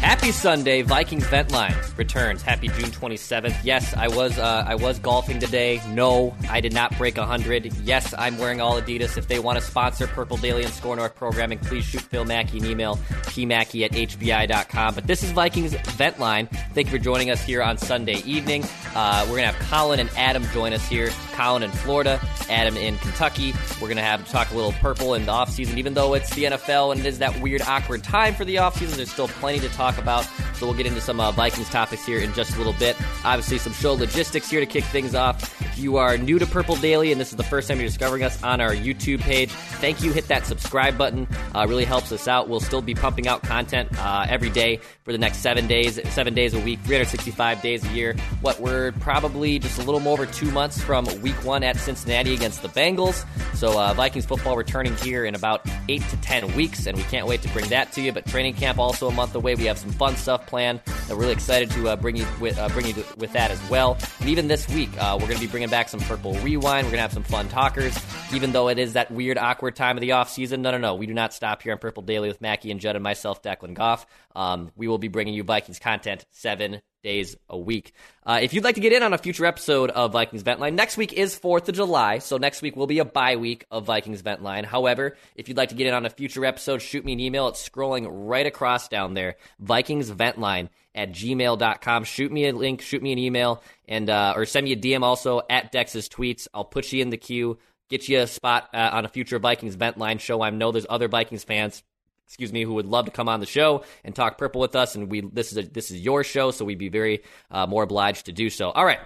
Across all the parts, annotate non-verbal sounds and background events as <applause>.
Happy Sunday, Vikings Vent Line returns. Happy June 27th. Yes, I was uh, I was golfing today. No, I did not break 100. Yes, I'm wearing all Adidas. If they want to sponsor Purple Daily and SKOR North programming, please shoot Phil Mackey an email, pmackey at hbi.com. But this is Vikings Vent Line. Thank you for joining us here on Sunday evening. Uh, we're going to have Colin and Adam join us here. Colin in Florida, Adam in Kentucky. We're going to have talk a little purple in the offseason. Even though it's the NFL and it is that weird, awkward time for the offseason, there's still plenty to talk about. So we'll get into some uh, Vikings topics here in just a little bit. Obviously, some show logistics here to kick things off. If you are new to Purple Daily and this is the first time you're discovering us on our YouTube page, thank you. Hit that subscribe button. Uh, really helps us out. We'll still be pumping out content uh, every day for the next seven days, seven days a week, 365 days a year. What we're probably just a little more over two months from week one at Cincinnati against the Bengals. So uh, Vikings football returning here in about eight to ten weeks, and we can't wait to bring that to you. But training camp also a month away. We have some fun stuff planned. We're really excited to uh, bring you with uh, bring you with that as well. And even this week, uh, we're going to be bringing back some Purple Rewind. We're going to have some fun talkers, even though it is that weird, awkward time of the off season. No, no, no. We do not stop here on Purple Daily with Mackey and Judd and myself, Declan Goff. Um, we will be bringing you Vikings content seven days a week. Uh, if you'd like to get in on a future episode of Vikings Vent Line, next week is 4th of July, so next week will be a bye week of Vikings Vent Line. However, if you'd like to get in on a future episode, shoot me an email. It's scrolling right across down there. Vikings Vent Line at gmail.com. Shoot me a link, shoot me an email, and uh, or send me a DM also at Dex's tweets. I'll put you in the queue, get you a spot uh, on a future Vikings Vent Line show. I know there's other Vikings fans excuse me, who would love to come on the show and talk purple with us. And we this is a, this is your show, so we'd be very uh, more obliged to do so. All right.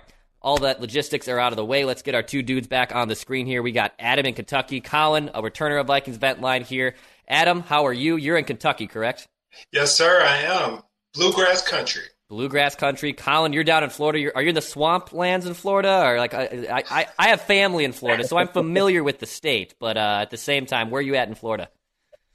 All that logistics are out of the way. Let's get our two dudes back on the screen here. We got Adam in Kentucky, Colin, a returner of Vikings Vent Line here. Adam, how are you? You're in Kentucky, correct? Yes, sir, I am. Bluegrass country. Bluegrass country. Colin, you're down in Florida. You're, are you in the swamp lands in Florida? Or like, I, I, I have family in Florida, so I'm familiar with the state. But uh, at the same time, where are you at in Florida?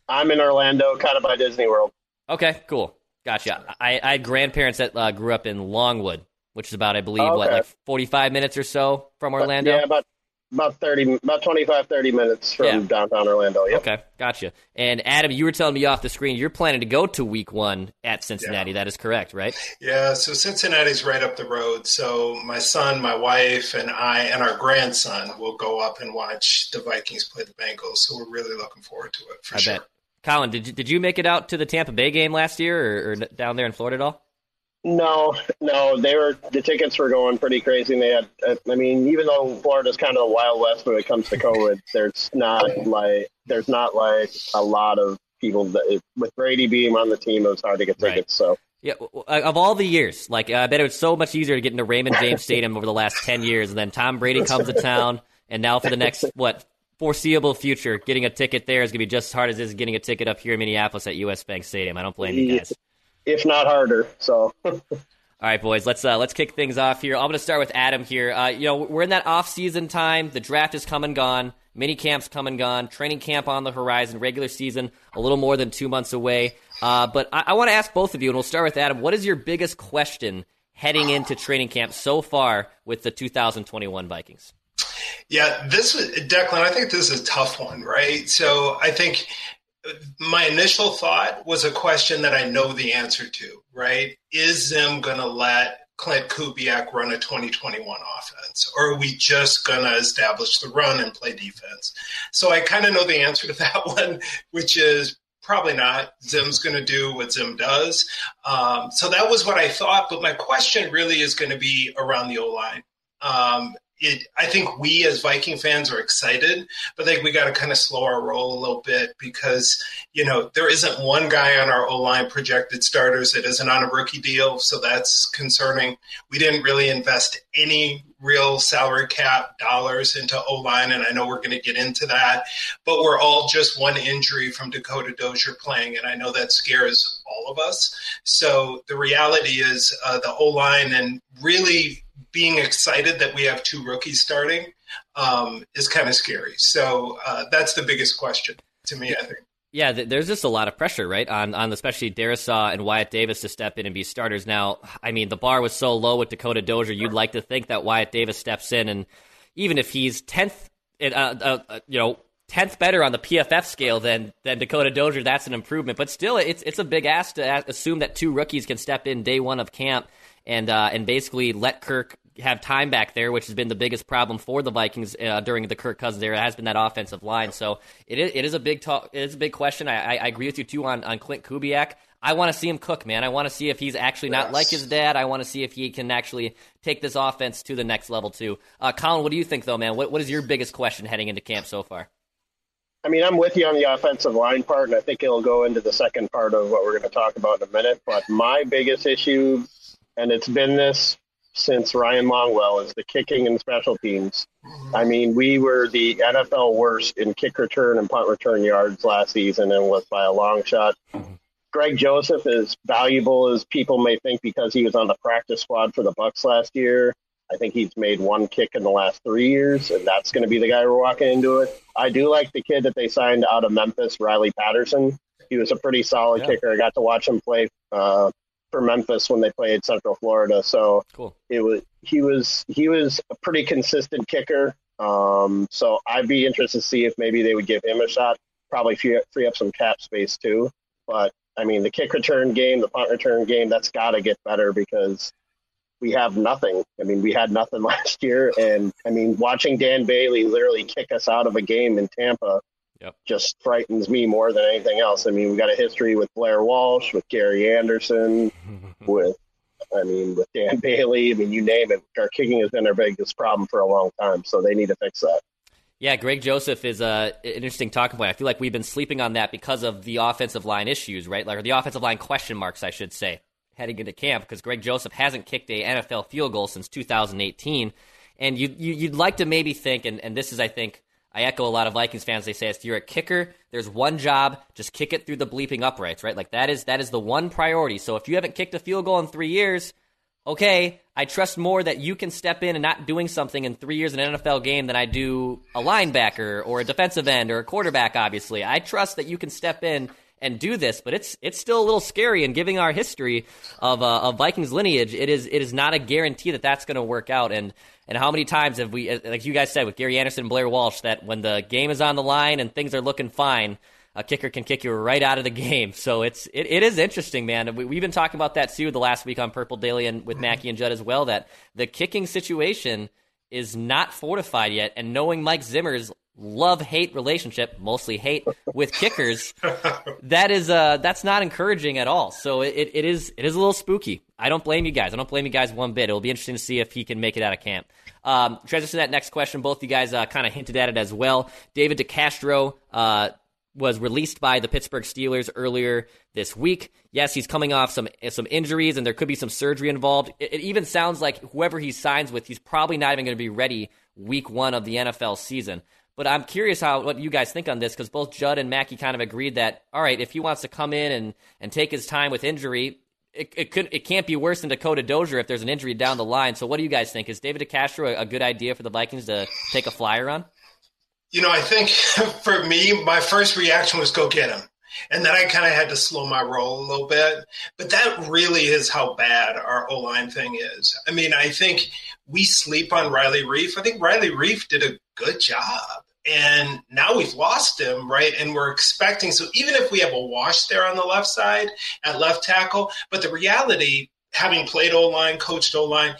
I'm in Orlando, kind of by Disney World. Okay, cool. Gotcha. I, I had grandparents that uh, grew up in Longwood, which is about, I believe, oh, okay. what, like 45 minutes or so from Orlando? yeah, about about 30 about 25 30 minutes from yeah. downtown orlando yep. okay gotcha and adam you were telling me off the screen you're planning to go to week one at cincinnati yeah. that is correct right yeah so cincinnati's right up the road so my son my wife and i and our grandson will go up and watch the vikings play the bengals so we're really looking forward to it for I sure bet. Colin, did you, did you make it out to the Tampa Bay game last year or, or down there in Florida at all? No, no, they were the tickets were going pretty crazy. They had, I mean, even though Florida's kind of the wild west when it comes to COVID, there's not like there's not like a lot of people that with Brady being on the team, it was hard to get tickets. Right. So yeah, of all the years, like I bet it was so much easier to get into Raymond James Stadium over the last ten years, and then Tom Brady comes to town, and now for the next what foreseeable future, getting a ticket there is going to be just as hard as it is getting a ticket up here in Minneapolis at US Bank Stadium. I don't blame you guys. If not harder. So. <laughs> All right, boys. Let's uh, let's kick things off here. I'm going to start with Adam here. Uh, you know, we're in that off-season time. The draft is come and gone. Mini camps come and gone. Training camp on the horizon. Regular season a little more than two months away. Uh, but I, I want to ask both of you, and we'll start with Adam. What is your biggest question heading into training camp so far with the 2021 Vikings? Yeah, this was Declan. I think this is a tough one, right? So I think my initial thought was a question that I know the answer to, right? Is Zim going to let Klint Kubiak run a 2021 offense? Or are we just going to establish the run and play defense? So I kind of know the answer to <laughs> that one, which is probably not. Zim's going to do what Zim does. Um, so that was what I thought. But my question really is going to be around the O line. Um, it, I think we as Viking fans are excited, but I think we got to kind of slow our roll a little bit because you know there isn't one guy on our O line projected starters that isn't on a rookie deal, so that's concerning. We didn't really invest any real salary cap dollars into O line, and I know we're going to get into that, but we're all just one injury from Dakota Dozier playing, and I know that scares of us. So the reality is uh, the O line and really being excited that we have two rookies starting um, is kind of scary. So uh, that's the biggest question to me, I think. Yeah, there's just a lot of pressure, right, on on especially Darrisaw and Wyatt Davis to step in and be starters. Now, I mean, the bar was so low with Dakota Dozier. You'd like to think that Wyatt Davis steps in, and even if he's tenth, uh, uh, uh, you know, tenth better on the PFF scale than than Dakota Dozier, that's an improvement. But still, it's it's a big ask to assume that two rookies can step in day one of camp and uh, and basically let Kirk have time back there, which has been the biggest problem for the Vikings uh, during the Kirk Cousins era. Has been that offensive line. So it is, it is a big talk. It is a big question. I, I, I agree with you too on on Klint Kubiak. I want to see him cook, man. I want to see if he's actually not yes. like his dad. I want to see if he can actually take this offense to the next level too. Uh, Colin, what do you think though, man? What what is your biggest question heading into camp so far? I mean, I'm with you on the offensive line part, and I think it'll go into the second part of what we're going to talk about in a minute. But my biggest issue, and it's been this since Ryan Longwell is the kicking and special teams. I mean, we were the NFL worst in kick return and punt return yards last season and was by a long shot. Greg Joseph is valuable as people may think because he was on the practice squad for the Bucs last year. I think he's made one kick in the last three years, and that's going to be the guy we're walking into it. I do like the kid that they signed out of Memphis, Riley Patterson. He was a pretty solid yeah. kicker. I got to watch him play uh, for Memphis when they played Central Florida. So cool. it was he was he was a pretty consistent kicker. Um, so I'd be interested to see if maybe they would give him a shot. Probably free, free up some cap space too. But I mean, the kick return game, the punt return game, that's got to get better because we have nothing. I mean, we had nothing <laughs> last year, and I mean, watching Dan Bailey literally kick us out of a game in Tampa yep. just frightens me more than anything else. I mean, we got a history with Blair Walsh, with Gary Anderson, <laughs> with I mean, with Dan Bailey. I mean, you name it. Our kicking has been their biggest problem for a long time, so they need to fix that. Yeah, Greg Joseph is a, an interesting talking point. I feel like we've been sleeping on that because of the offensive line issues, right? Like, or the offensive line question marks, I should say, heading into camp because Greg Joseph hasn't kicked a NFL field goal since 2018. And you, you, would like to maybe think, and, and this is, I think, I echo a lot of Vikings fans. They say if you're a kicker, there's one job: just kick it through the bleeping uprights, right? Like that is that is the one priority. So if you haven't kicked a field goal in three years, okay, I trust more that you can step in and not doing something in three years in an NFL game than I do a linebacker or a defensive end or a quarterback. Obviously, I trust that you can step in and do this, but it's it's still a little scary. And giving our history of uh, of Vikings lineage, it is it is not a guarantee that that's going to work out. And and how many times have we, like you guys said with Gary Anderson and Blair Walsh, that when the game is on the line and things are looking fine, a kicker can kick you right out of the <laughs> game. So it's it, it is interesting, man. We, have been talking about that too the last week on Purple Daily and with Mackey and Judd as well. That the kicking situation is not fortified yet, and knowing Mike Zimmer's love hate relationship, mostly hate with kickers, that is uh that's not encouraging at all. So it, it is it is a little spooky. I don't blame you guys. I don't blame you guys one bit. It'll be interesting to see if he can make it out of camp. Um, transition to that next question. Both you guys uh, kind of hinted at it as well. David DeCastro uh, was released by the Pittsburgh Steelers earlier this week. Yes, he's coming off some some injuries, and there could be some surgery involved. It, it even sounds like whoever he signs with, he's probably not even going to be ready week one of the NFL season. But I'm curious how what you guys think on this because both Judd and Mackey kind of agreed that all right, if he wants to come in and and take his time with injury, it, it could it can't be worse than Dakota Dozier if there's an injury down the line. So what do you guys think? Is David DeCastro a, a good idea for the Vikings to take a flyer on? You know, I think <laughs> for me, my first reaction was go get him. And then I kind of had to slow my roll a little bit. But that really is how bad our O line thing is. I mean, I think we sleep on Riley Reiff. I think Riley Reiff did a good job. And now we've lost him, right? And we're expecting, so even if we have a wash there on the left side at left tackle, but the reality, having played O line, coached O line,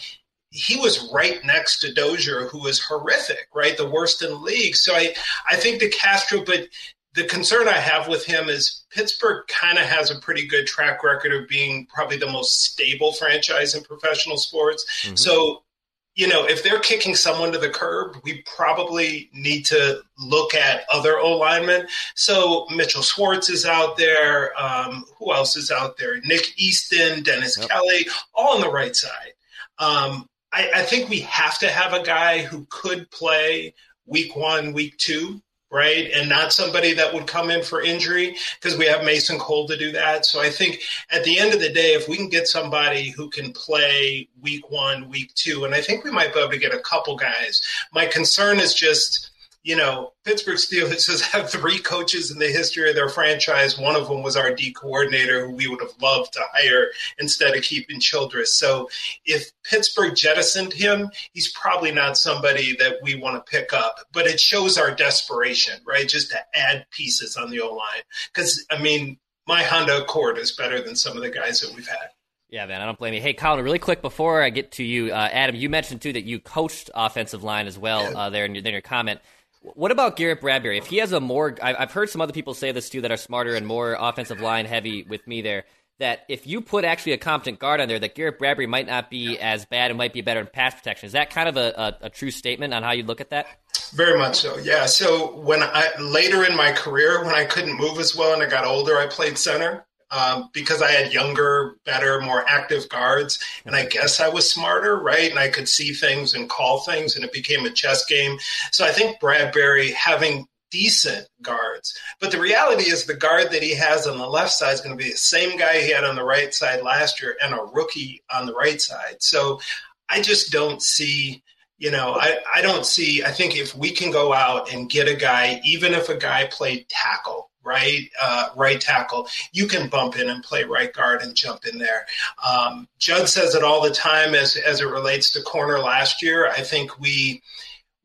he was right next to Dozier, who was horrific, right? The worst in the league. So I, I think DeCastro, but the concern I have with him is Pittsburgh kind of has a pretty good track record of being probably the most stable franchise in professional sports. Mm-hmm. So you know, if they're kicking someone to the curb, we probably need to look at other O linemen. So Mitchell Schwartz is out there. Um, who else is out there? Nick Easton, Dennis yep. Kelly, all on the right side. Um, I, I think we have to have a guy who could play week one, week two right? And not somebody that would come in for injury because we have Mason Cole to do that. So I think at the end of the day, if we can get somebody who can play week one, week two, and I think we might be able to get a couple guys. My concern is just you know, Pittsburgh Steelers <laughs> has had three coaches in the history of their franchise. One of them was our D coordinator, who we would have loved to hire instead of keeping Childress. So if Pittsburgh jettisoned him, he's probably not somebody that we want to pick up. But it shows our desperation, right? Just to add pieces on the O line. Because, I mean, my Honda Accord is better than some of the guys that we've had. Yeah, man, I don't blame you. Hey, Colin, really quick before I get to you, uh, Adam, you mentioned too that you coached offensive line as well uh, there in your, in your comment. What about Garrett Bradbury? If he has a more, I've heard some other people say this too that are smarter and more offensive line heavy with me there. That if you put actually a competent guard on there, that Garrett Bradbury might not be as bad and might be better in pass protection. Is that kind of a, a, a true statement on how you look at that? Very much so. Yeah. So when I later in my career, when I couldn't move as well and I got older, I played center um, because I had younger, better, more active guards. And I guess I was smarter, right? And I could see things and call things, and it became a chess game. So I think Bradbury having decent guards. But the reality is the guard that he has on the left side is going to be the same guy he had on the right side last year and a rookie on the right side. So I just don't see you know, I, I don't see, I think if we can go out and get a guy, even if a guy played tackle, right uh, right tackle, you can bump in and play right guard and jump in there. Um, Judd says it all the time as as it relates to corner last year. I think we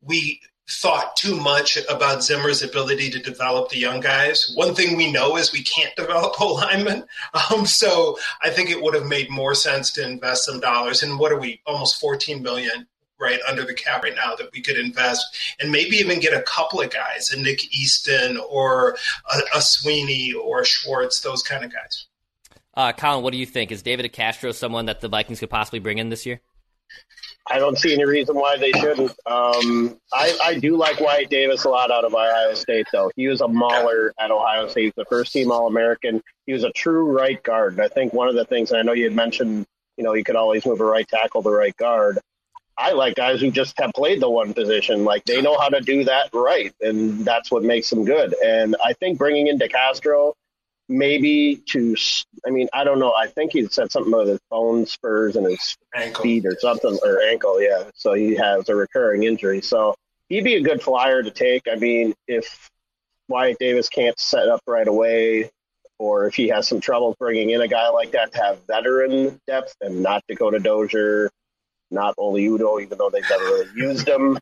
we thought too much about Zimmer's ability to develop the young guys. One thing we know is we can't <laughs> develop a lineman. Um, so I think it would have made more sense to invest some dollars. And what are we? Almost 14 million right under the cap right now that we could invest and maybe even get a couple of guys, a Nick Easton or a, a Sweeney or a Schwartz, those kind of guys. Uh, Colin, what do you think? Is David Castro someone that the Vikings could possibly bring in this year? I don't see any reason why they shouldn't. Um, I, I do like Wyatt Davis a lot out of Ohio State, though. He was a mauler at Ohio State. He's the first team All American. He was a true right guard. And I think one of the things, I know you had mentioned, you know, you could always move a right tackle to right guard. I like guys who just have played the one position. Like they know how to do that right, and that's what makes them good. And I think bringing in DeCastro, maybe to, I mean, I don't know. I think he said something about his bone spurs and his ankle. feet or something, or ankle, yeah. So he has a recurring injury. So he'd be a good flyer to take. I mean, if Wyatt Davis can't set up right away, or if he has some trouble bringing in a guy like that to have veteran depth and not Dakota Dozier not only Udoh, even though they've never really used him.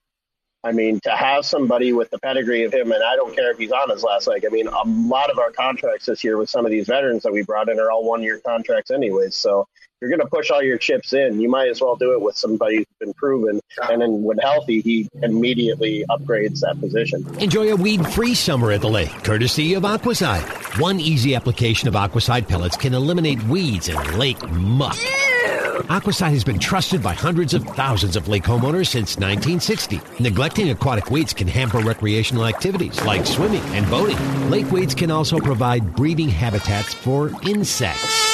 I mean, to have somebody with the pedigree of him, and I don't care if he's on his last leg. I mean, a lot of our contracts this year with some of these veterans that we brought in are all one year contracts, anyways. So you're going to push all your chips in. You might as well do it with somebody who's been proven. And then when healthy, he immediately upgrades that position. Enjoy a weed free summer at the lake, courtesy of Aquacide. One easy application of Aquacide pellets can eliminate weeds and lake muck. Aquacide has been trusted by hundreds of thousands of lake homeowners since 1960. Neglecting aquatic weeds can hamper recreational activities like swimming and boating. Lake weeds can also provide breeding habitats for insects.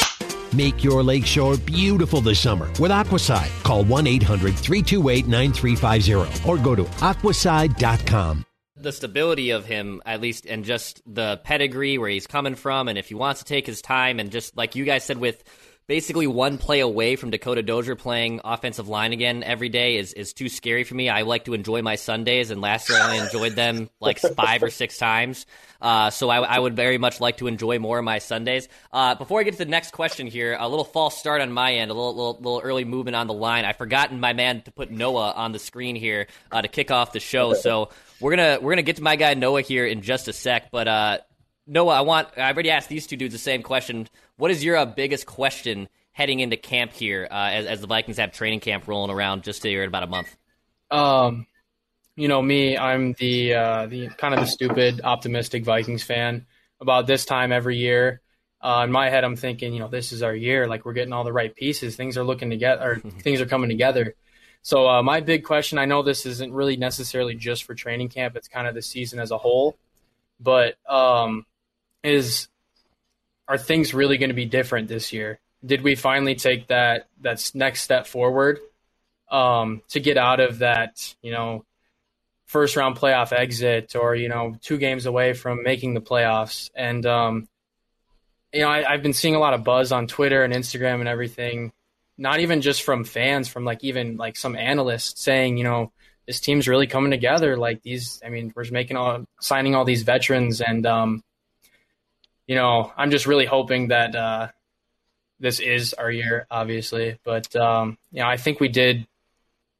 Make your lakeshore beautiful this summer with Aquacide. Call 1 800 328 9350 or go to aquacide.com. The stability of him, at least, and just the pedigree where he's coming from, and if he wants to take his time, and just like you guys said with basically one play away from Dakota Dozier playing offensive line again every day is, is too scary for me. I like to enjoy my Sundays, and last year I enjoyed them like five or six times. Uh, so I, I, would very much like to enjoy more of my Sundays. Uh, before I get to the next question here, a little false start on my end, a little, little, little early movement on the line. I've forgotten my man to put Noah on the screen here uh, to kick off the show. So we're gonna we're gonna get to my guy Noah here in just a sec, but uh, Noah, I want I already asked these two dudes the same question. What is your uh, biggest question heading into camp here uh, as, as the Vikings have training camp rolling around just here in about a month? Um, you know me, I'm the uh, the kind of the stupid, optimistic Vikings fan. About this time every year, uh, in my head, I'm thinking, you know, this is our year. Like we're getting all the right pieces. Things are looking together. <laughs> things are coming together. So uh, my big question, I know this isn't really necessarily just for training camp. It's kind of the season as a whole, but um, is are things really going to be different this year? Did we finally take that that next step forward um, to get out of that, you know, first round playoff exit or you know two games away from making the playoffs? And um, you know, I, I've been seeing a lot of buzz on Twitter and Instagram and everything not even just from fans, from like even like some analysts saying, you know, this team's really coming together. Like these, I mean, we're making all signing all these veterans, and um, you know, I'm just really hoping that uh, this is our year, obviously. But um, you know, I think we did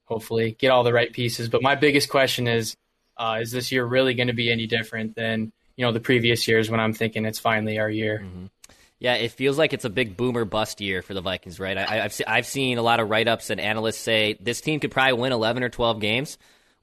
hopefully get all the right pieces. But my biggest question is, uh, is this year really going to be any different than you know the previous years when I'm thinking it's finally our year? Mm-hmm. Yeah, it feels like it's a big boomer bust year for the Vikings, right? I, have se- I've seen a lot of write ups and analysts say this team could probably win 11 or 12 games,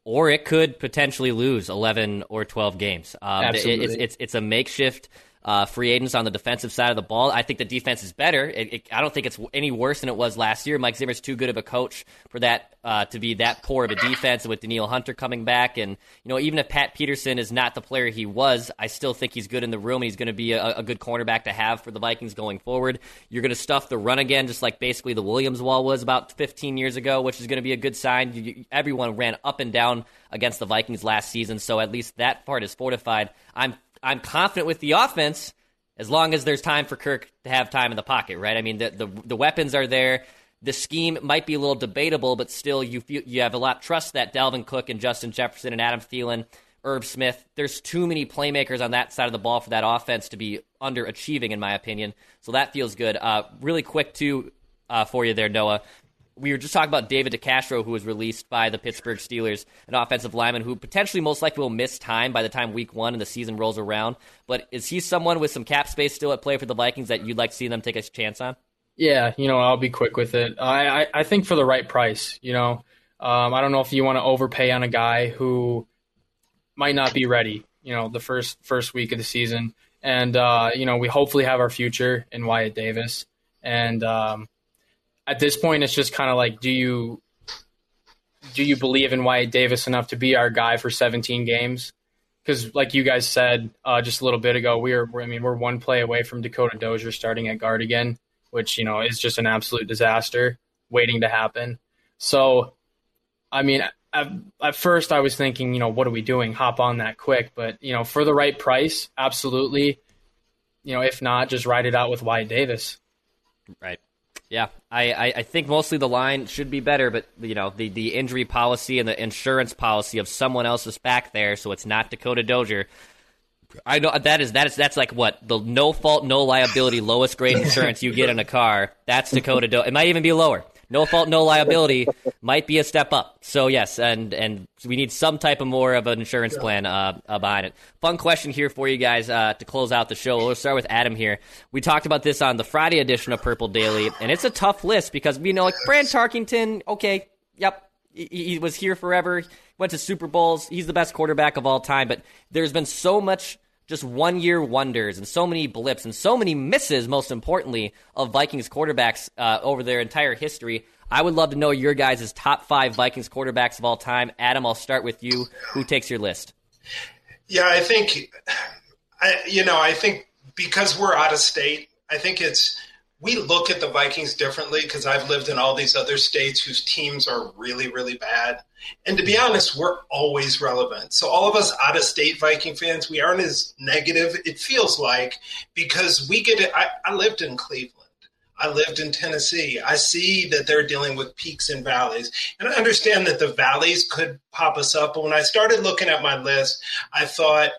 or it could potentially lose 11 or 12 games. Um, Absolutely. It, it's, it's, it's a makeshift uh, free agents on the defensive side of the ball. I think the defense is better. It, it, I don't think it's any worse than it was last year. Mike Zimmer's too good of a coach for that uh, to be that poor of a defense. And with Danielle Hunter coming back, and you know, even if Pat Peterson is not the player he was, I still think he's good in the room. He's going to be a, a, good cornerback to have for the Vikings going forward. You're going to stuff the run again, just like basically the Williams wall was about 15 years ago, which is going to be a good sign. You, everyone ran up and down against the Vikings last season, so at least that part is fortified. I'm I'm confident with the offense as long as there's time for Kirk to have time in the pocket, right? I mean, the the, the weapons are there. The scheme might be a little debatable, but still, you feel, you have a lot of trust that Dalvin Cook and Justin Jefferson and Adam Thielen, Irv Smith. There's too many playmakers on that side of the ball for that offense to be underachieving, in my opinion. So that feels good. Uh, really quick too uh, for you there, Noah we were just talking about David DeCastro, who was released by the Pittsburgh Steelers, an offensive lineman who potentially most likely will miss time by the time week one and the season rolls around. But is he someone with some cap space still at play for the Vikings that you'd like to see them take a chance on? Yeah, you know, I'll be quick with it. I, I, I think for the right price, you know, um, I don't know if you want to overpay on a guy who might not be ready, you know, the first first week of the season. And, uh, you know, we hopefully have our future in Wyatt Davis. And, um, at this point, it's just kind of like, do you do you believe in Wyatt Davis enough to be our guy for 17 games? Because, like you guys said uh, just a little bit ago, we are. I mean, we're one play away from Dakota Dozier starting at guard again, which you know is just an absolute disaster waiting to happen. So, I mean, at, at first I was thinking, you know, what are we doing? Hop on that quick, but you know, for the right price, absolutely. You know, if not, just ride it out with Wyatt Davis. Right. Yeah, I, I, I, think mostly the line should be better, but you know the, the injury policy and the insurance policy of someone else is back there, so it's not Dakota Dozier. I know that is that is that's like what the no fault, no liability, lowest grade insurance you get in a car. That's Dakota Dozier. It might even be lower no fault, no liability might be a step up. So yes, and and we need some type of more of an insurance plan uh, uh, behind it. Fun question here for you guys uh, to close out the show. We'll start with Adam here. We talked about this on the Friday edition of Purple Daily, and it's a tough list because we know like Fran Tarkenton. Okay, yep, he, he was here forever. Went to Super Bowls. He's the best quarterback of all time. But there's been so much just one year wonders and so many blips and so many misses, most importantly, of Vikings quarterbacks uh, over their entire history. I would love to know your guys' top five Vikings quarterbacks of all time. Adam, I'll start with you. Who takes your list? Yeah, I think, I, you know, I think because we're out of state, I think it's we look at the Vikings differently because I've lived in all these other states whose teams are really, really bad. And to be honest, we're always relevant. So all of us out of state Viking fans, we aren't as negative, it feels like, because we get it. I, I lived in Cleveland. I lived in Tennessee. I see that they're dealing with peaks and valleys. And I understand that the valleys could pop us up. But when I started looking at my list, I thought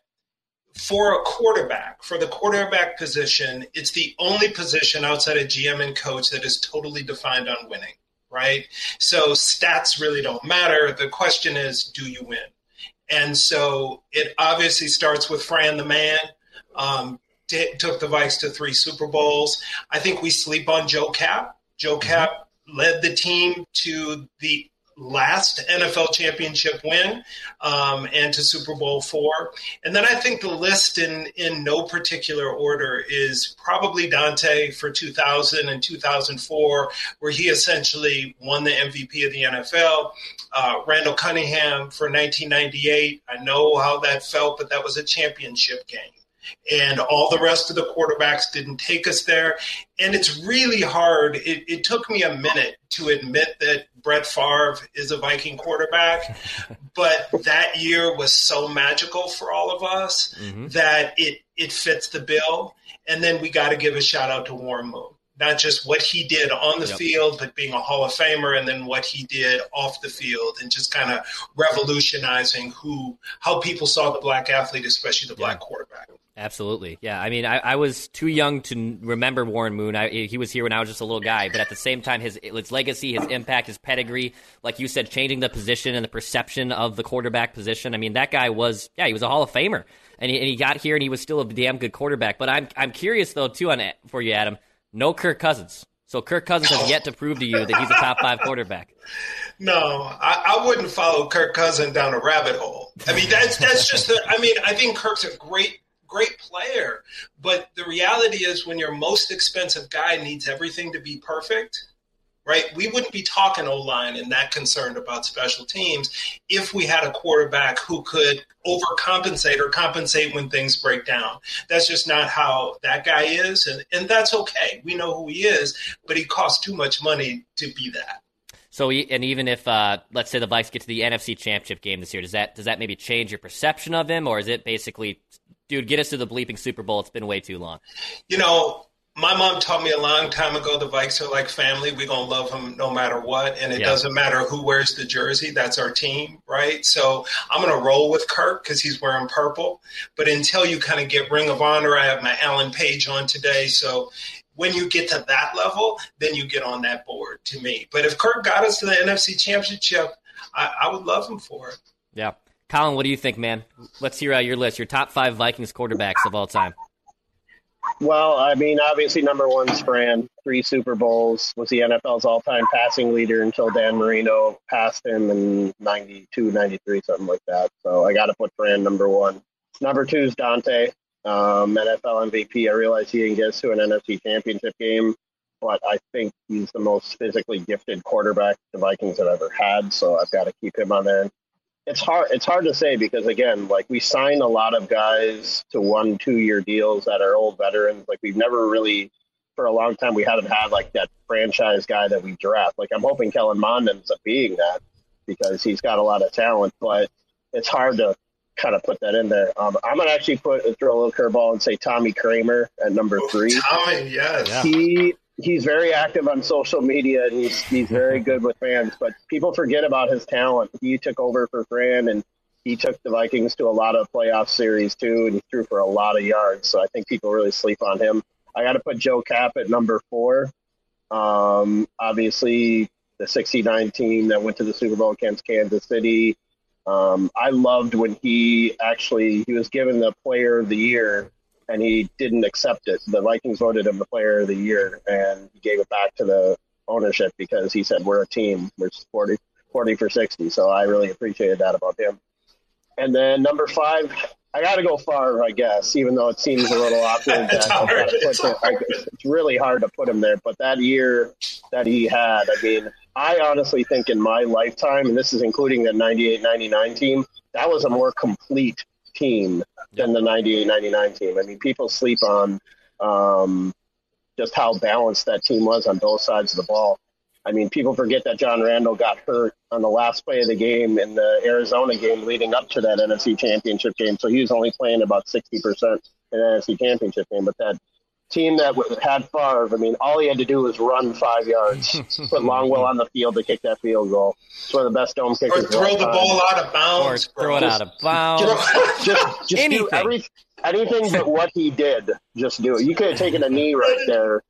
for a quarterback, for the quarterback position, it's the only position outside of GM and coach that is totally defined on winning, right? So stats really don't matter. The question is, do you win? And so it obviously starts with Fran the man. Um, t- took the Vikes to three Super Bowls. I think we sleep on Joe Kapp. Joe mm-hmm. Led the team to the last NFL championship win um, and to Super Bowl four. And then I think the list in, in no particular order is probably Daunte for 2000 and 2004, where he essentially won the MVP of the NFL. Uh, Randall Cunningham for 1998. I know how that felt, but that was a championship game and all the rest of the quarterbacks didn't take us there. And it's really hard. It, it, took me a minute to admit that Brett Favre is a Viking quarterback, <laughs> but that year was so magical for all of us mm-hmm. that it it fits the bill. And then we got to give a shout out to Warren Moon. Not just what he did on the yep. field, but being a Hall of Famer, and then what he did off the field, and just kind of revolutionizing who how people saw the black athlete, especially the black quarterback. Absolutely. Yeah. I mean, I, I, was too young to remember Warren Moon. I, he was here when I was just a little guy, but at the same time, his, his legacy, his impact, his pedigree, like you said, changing the position and the perception of the quarterback position. I mean, that guy was, yeah, he was a Hall of Famer. And he, and he got here and he was still a damn good quarterback. But I'm, I'm curious, though, too, on for you, Adam. No Kirk Cousins. So Kirk Cousins has yet to prove to you that he's a top five quarterback. No, I, I wouldn't follow Kirk Cousins down a rabbit hole. I mean, that's that's just. The, I mean, I think Kirk's a great great player. But the reality is, when your most expensive guy needs everything to be perfect, right? We wouldn't be talking O line and that concerned about special teams if we had a quarterback who could overcompensate or compensate when things break down. That's just not how that guy is, and and that's okay. We know who he is, but he costs too much money to be that. So, and even if uh, let's say the Vikes get to the NFC Championship game this year, does that does that maybe change your perception of him, or is it basically dude, get us to the bleeping Super Bowl. It's been way too long. You know, my mom taught me a long time ago the Vikes are like family. We're going to love them no matter what. And it yeah. doesn't matter who wears the jersey. That's our team, right? So I'm going to roll with Kirk because he's wearing purple. But until you kind of get Ring of Honor, I have my Alan Page on today. So when you get to that level, then you get on that board to me. But if Kirk got us to the NFC Championship, I, I would love him for it. Yeah. Colin, what do you think, man? Let's hear out your list. Your top five Vikings quarterbacks of all time. Well, I mean, obviously, number one's Fran. Three Super Bowls was the NFL's all-time passing leader until Dan Marino passed him in 92, 93, something like that. So I got to put Fran number one. Number two is Daunte, um, NFL MVP. I realize he didn't get to an NFC Championship game, but I think he's the most physically gifted quarterback the Vikings have ever had. So I've got to keep him on there it's hard it's hard to say because again like we sign a lot of guys to one two year deals that are old veterans. Like we've never really for a long time we haven't had like that franchise guy that we draft. Like i'm hoping kellen mond ends up being that because he's got a lot of talent but it's hard to kind of put that in there. Um, i'm gonna actually put throw a little curveball and say tommy kramer at number three. Tommy yes. He he's very active on social media and he's he's very good with fans. But people forget about his talent. He took over for Fran and he took the Vikings to a lot of playoff series too, and he threw for a lot of yards. So I think people really sleep on him. I got to put Joe Kapp at number four. Um, obviously, the '69 team that went to the Super Bowl against Kansas City. Um, I loved when he actually he was given the Player of the Year and he didn't accept it. The Vikings voted him the player of the year, and he gave it back to the ownership because he said, We're a team, we're 40, 40 for 60. So I really appreciated that about him. And then number five, I got to go Favre, I guess, even though it seems a little awkward. <laughs> it's, hard. It's, hard. it's really hard to put him there. But that year that he had, I mean, I honestly think in my lifetime, and this is including the 98 99 team, that was a more complete team than the 98 99 team. I mean, people sleep on um, just how balanced that team was on both sides of the ball. I mean, people forget that John Randle got hurt on the last play of the game in the Arizona game leading up to that NFC Championship game. So he was only playing about 60% in the NFC Championship game. But that team that had Favre, I mean, all he had to do was run five yards, <laughs> put Longwell on the field to kick that field goal. It's one of the best dome kickers. Or throw the ball out of bounds. Or throw it out of bounds. Just, just, just anything. Every, anything but what he did. Just do it. You could have taken a knee right there.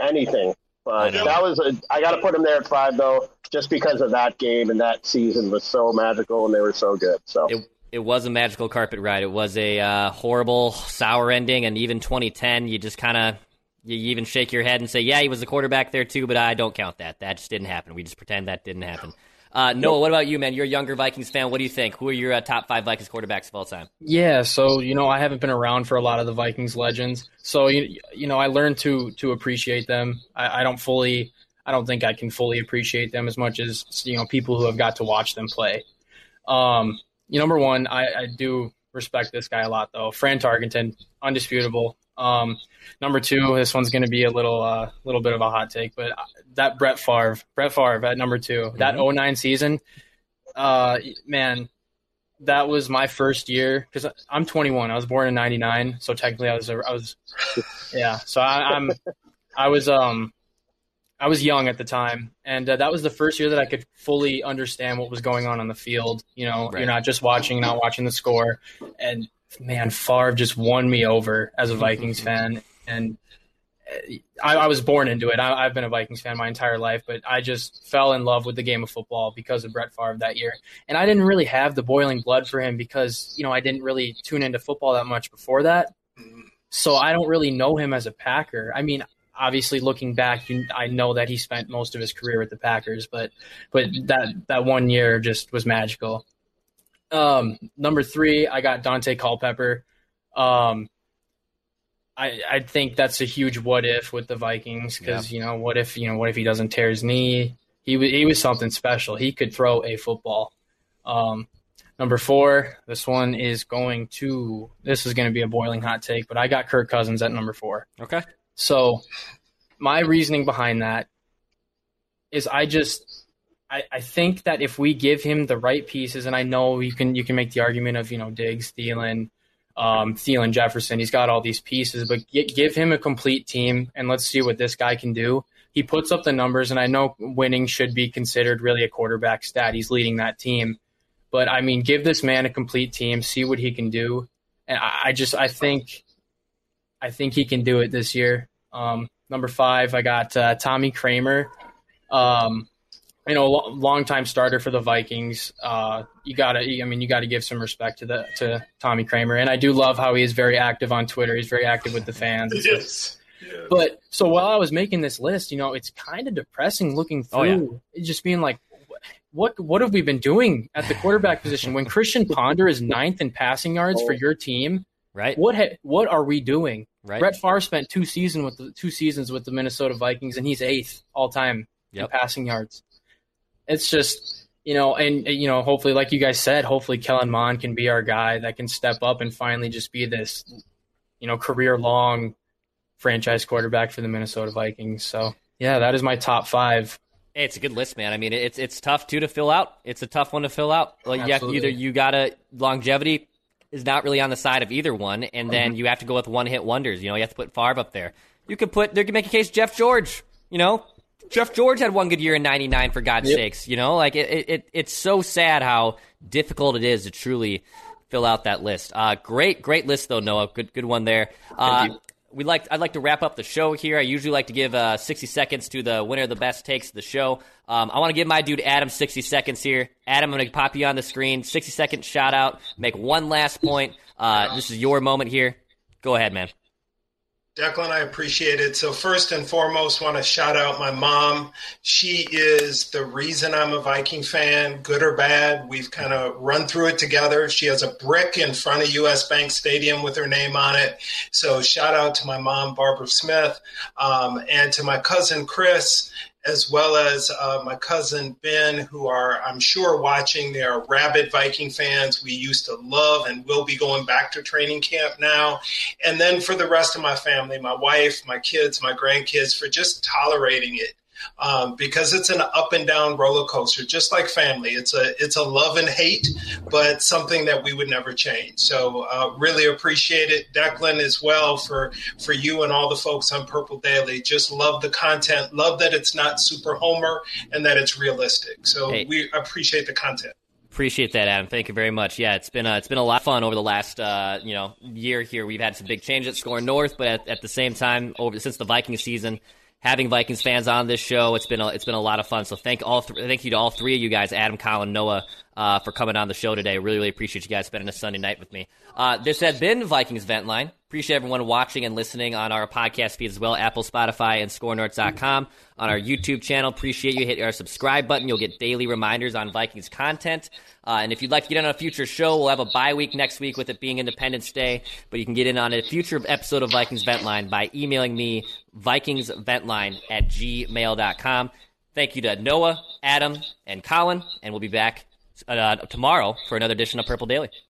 Anything. But that was a. I got to put him there at five though, just because of that game and that season was so magical and they were so good. So. It- it was a magical carpet ride. It was a uh, horrible, sour ending, and even 2010, you just kind of you even shake your head and say, "Yeah, he was the quarterback there too," but I don't count that. That just didn't happen. We just pretend that didn't happen. Uh, Noah, what about you, man? You're a younger Vikings fan. What do you think? Who are your uh, top five Vikings quarterbacks of all time? Yeah, so you know, I haven't been around for a lot of the Vikings legends, so you you know, I learned to to appreciate them. I, I don't fully, I don't think I can fully appreciate them as much as you know people who have got to watch them play. Um, you know, number one, I, I do respect this guy a lot, though. Fran Tarkenton, undisputable. Um, number two, this one's going to be a little, uh, little bit of a hot take, but that Brett Favre, Brett Favre at number 2 mm-hmm. that 09 season, uh, man, that was my first year because I'm 21. I was born in '99, so technically I was, I was, yeah. So I, I'm, I was, um, I was young at the time, and uh, that was the first year that I could fully understand what was going on on the field. You know, right. you're not just watching, not watching the score. And man, Favre just won me over as a Vikings fan, and uh, I, I was born into it. I, have been a Vikings fan my entire life, but I just fell in love with the game of football because of Brett Favre that year. And I didn't really have the boiling blood for him because you know I didn't really tune into football that much before that. Mm-hmm. So I don't really know him as a Packer. I mean, obviously looking back, you, I know that he spent most of his career with the Packers, but but that that one year just was magical. Um, number three, I got Daunte Culpepper. Um, I I think that's a huge what if with the Vikings because yeah. you know what if you know what if he doesn't tear his knee? He was he was something special. He could throw a football. Um, number four, this one is going to this is going to be a boiling hot take, but I got Kirk Cousins at number four. Okay. So my reasoning behind that is I just I, I think that if we give him the right pieces, and I know you can you can make the argument of you know Diggs, Thielen, um, Thielen, Jefferson, he's got all these pieces, but get, give him a complete team and let's see what this guy can do. He puts up the numbers, and I know winning should be considered really a quarterback stat. He's leading that team, but I mean, give this man a complete team, see what he can do, and I, I just I think I think he can do it this year. Um, number five, I got uh, Tommy Kramer. Um, you know, longtime starter for the Vikings. Uh, you gotta, I mean, you gotta give some respect to the to Tommy Kramer, and I do love how he is very active on Twitter. He's very active with the fans. yes. yes. But so while I was making this list, you know, it's kind of depressing looking through, oh, yeah. just being like, what what have we been doing at the quarterback position when Christian Ponder is ninth in passing yards oh. for your team? Right. What ha- what are we doing? Right. Brett Favre spent two season with the two seasons with the Minnesota Vikings, and he's eighth all time yep. in passing yards. It's just you know, and you know, hopefully, like you guys said, hopefully Kellen Mond can be our guy that can step up and finally just be this, you know, career long franchise quarterback for the Minnesota Vikings. So yeah, that is my top five. Hey, it's a good list, man. I mean, it's it's tough too to fill out. It's a tough one to fill out. Like have, either you gotta longevity is not really on the side of either one, and then mm-hmm. you have to go with one hit wonders. You know, you have to put Favre up there. You could put, they could make a case Jeff George. You know, Jeff George had one good year in '99 for God's yep. sakes. You know, like it, it, it's so sad how difficult it is to truly fill out that list. Uh, great, great list though, Noah. Good, good one there. Uh, we like I'd like to wrap up the show here. I usually like to give uh, 60 seconds to the winner of the best takes of the show. Um, I want to give my dude Adam 60 seconds here. Adam, I'm going to pop you on the screen. 60 second shout out. Make one last point. Uh, this is your moment here. Go ahead, man. Declan, I appreciate it. So first and foremost, want to shout out my mom. She is the reason I'm a Viking fan, good or bad. We've kind of run through it together. She has a brick in front of US Bank Stadium with her name on it. So shout out to my mom, Barbara Smith, um, and to my cousin Chris as well as uh, my cousin Ben, who are, I'm sure, watching. They are rabid Viking fans. We used to love and will be going back to training camp now. And then for the rest of my family, my wife, my kids, my grandkids, for just tolerating it. Um, because it's an up and down roller coaster, just like family. It's a it's a love and hate, but something that we would never change. So uh, really appreciate it, Declan, as well for for you and all the folks on Purple Daily. Just love the content, love that it's not super homer and that it's realistic. So hey. we appreciate the content. Appreciate that, Adam. Thank you very much. Yeah, it's been a, it's been a lot of fun over the last uh, you know year here. We've had some big changes at SKOR North, but at, at the same time, over since the Viking season, having Vikings fans on this show, it's been a, it's been a lot of fun. So thank all th- thank you to all three of you guys, Adam, Colin, Noah, uh, for coming on the show today. Really, really appreciate you guys spending a Sunday night with me. Uh, this has been Vikings Vent Line. Appreciate everyone watching and listening on our podcast feed as well, Apple, Spotify, and SKORNorth.com. On our YouTube channel, appreciate you hit our subscribe button. You'll get daily reminders on Vikings content. Uh, and if you'd like to get on a future show, we'll have a bye week next week with it being Independence Day. But you can get in on a future episode of Vikings Vent Line by emailing me, VikingsVentline at gmail.com. Thank you to Noah, Adam, and Colin, and we'll be back uh, tomorrow for another edition of Purple Daily.